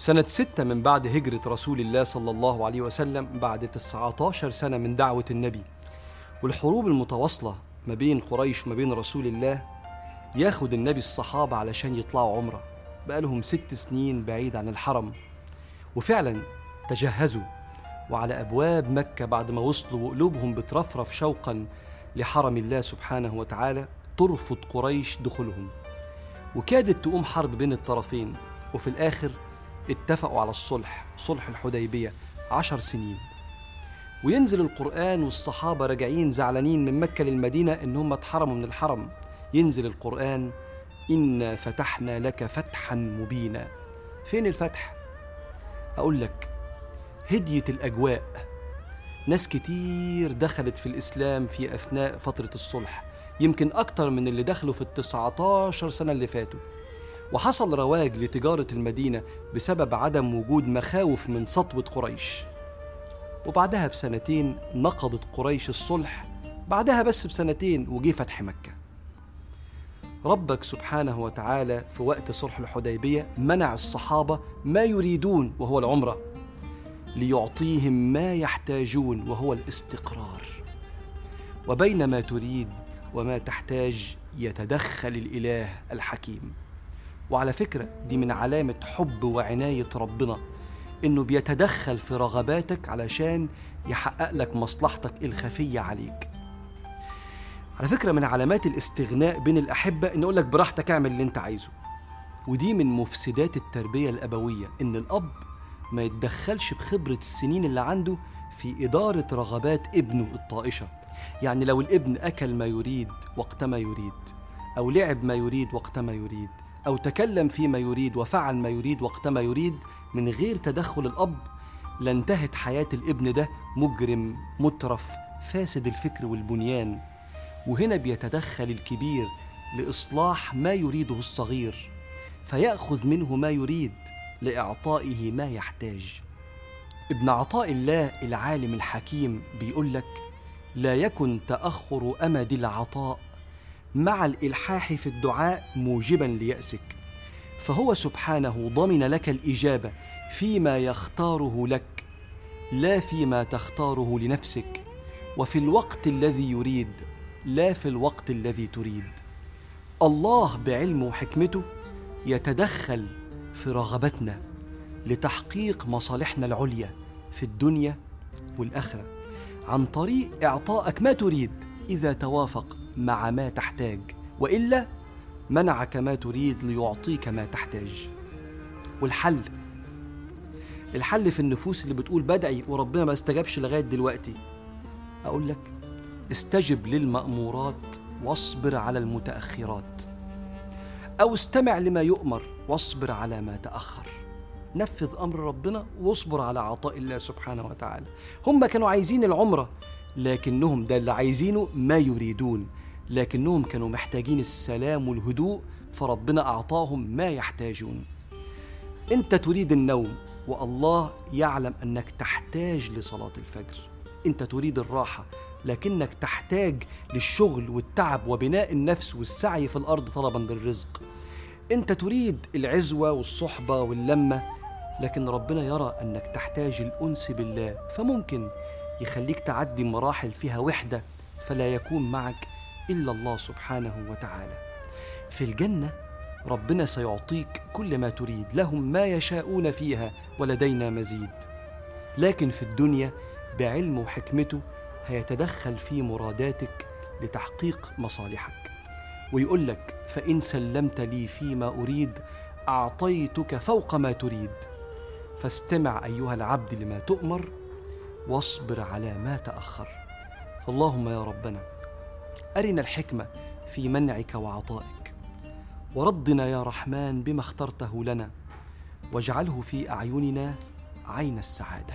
سنة ستة من بعد هجرة رسول الله صلى الله عليه وسلم بعد 19 سنة من دعوة النبي. والحروب المتواصلة ما بين قريش وما بين رسول الله ياخد النبي الصحابة علشان يطلعوا عمرة. بقالهم ست سنين بعيد عن الحرم. وفعلا تجهزوا وعلى أبواب مكة بعد ما وصلوا وقلوبهم بترفرف شوقا لحرم الله سبحانه وتعالى ترفض قريش دخولهم. وكادت تقوم حرب بين الطرفين. وفي الآخر اتفقوا على الصلح صلح الحديبية عشر سنين. وينزل القرآن والصحابة راجعين زعلانين من مكة للمدينة إن هم اتحرموا من الحرم. ينزل القرآن إنا فتحنا لك فتحا مبينا. فين الفتح؟ أقول لك هدية الأجواء. ناس كتير دخلت في الإسلام في أثناء فترة الصلح يمكن أكتر من اللي دخلوا في التسعة عشر سنة اللي فاتوا. وحصل رواج لتجارة المدينة بسبب عدم وجود مخاوف من سطوة قريش. وبعدها بسنتين نقضت قريش الصلح بعدها بس بسنتين وجي فتح مكة. ربك سبحانه وتعالى في وقت صلح الحديبية منع الصحابة ما يريدون وهو العمرة ليعطيهم ما يحتاجون وهو الاستقرار. وبين ما تريد وما تحتاج يتدخل الإله الحكيم. وعلى فكرة دي من علامة حب وعناية ربنا إنه بيتدخل في رغباتك علشان يحقق لك مصلحتك الخفية عليك. على فكرة من علامات الاستغناء بين الأحبة إن لك براحتك اعمل اللي أنت عايزه. ودي من مفسدات التربية الأبوية إن الأب ما يتدخلش بخبرة السنين اللي عنده في إدارة رغبات ابنه الطائشة. يعني لو الابن أكل ما يريد وقت ما يريد أو لعب ما يريد وقت ما يريد أو تكلم فيما يريد وفعل ما يريد وقت ما يريد من غير تدخل الأب لانتهت حياة الابن ده مجرم مترف فاسد الفكر والبنيان. وهنا بيتدخل الكبير لإصلاح ما يريده الصغير فيأخذ منه ما يريد لإعطائه ما يحتاج. ابن عطاء الله العالم الحكيم بيقول لك لا يكن تأخر أمد العطاء مع الإلحاح في الدعاء موجبا ليأسك. فهو سبحانه ضمن لك الإجابة فيما يختاره لك لا فيما تختاره لنفسك. وفي الوقت الذي يريد لا في الوقت الذي تريد. الله بعلمه وحكمته يتدخل في رغبتنا لتحقيق مصالحنا العليا في الدنيا والآخرة. عن طريق اعطائك ما تريد إذا توافق. مع ما تحتاج وإلا منعك ما تريد ليعطيك ما تحتاج. والحل الحل في النفوس اللي بتقول بدعي وربنا ما استجابش لغاية دلوقتي. أقول لك استجب للمأمورات واصبر على المتأخرات. أو استمع لما يؤمر واصبر على ما تأخر. نفذ أمر ربنا واصبر على عطاء الله سبحانه وتعالى. هم كانوا عايزين العمرة لكنهم ده اللي عايزينه ما يريدون. لكنهم كانوا محتاجين السلام والهدوء فربنا أعطاهم ما يحتاجون. أنت تريد النوم والله يعلم أنك تحتاج لصلاة الفجر. أنت تريد الراحة لكنك تحتاج للشغل والتعب وبناء النفس والسعي في الأرض طلبا للرزق أنت تريد العزوة والصحبة واللمة لكن ربنا يرى أنك تحتاج الأنس بالله. فممكن يخليك تعدي مراحل فيها وحدة فلا يكون معك إلا الله سبحانه وتعالى. في الجنة ربنا سيعطيك كل ما تريد لهم ما يشاءون فيها ولدينا مزيد. لكن في الدنيا بعلم وحكمته هيتدخل في مراداتك لتحقيق مصالحك. ويقول لك فإن سلمت لي فيما أريد أعطيتك فوق ما تريد. فاستمع أيها العبد لما تؤمر واصبر على ما تأخر. فاللهم يا ربنا أرنا الحكمة في منعك وعطائك. وردنا يا رحمن بما اخترته لنا واجعله في أعيننا عين السعادة.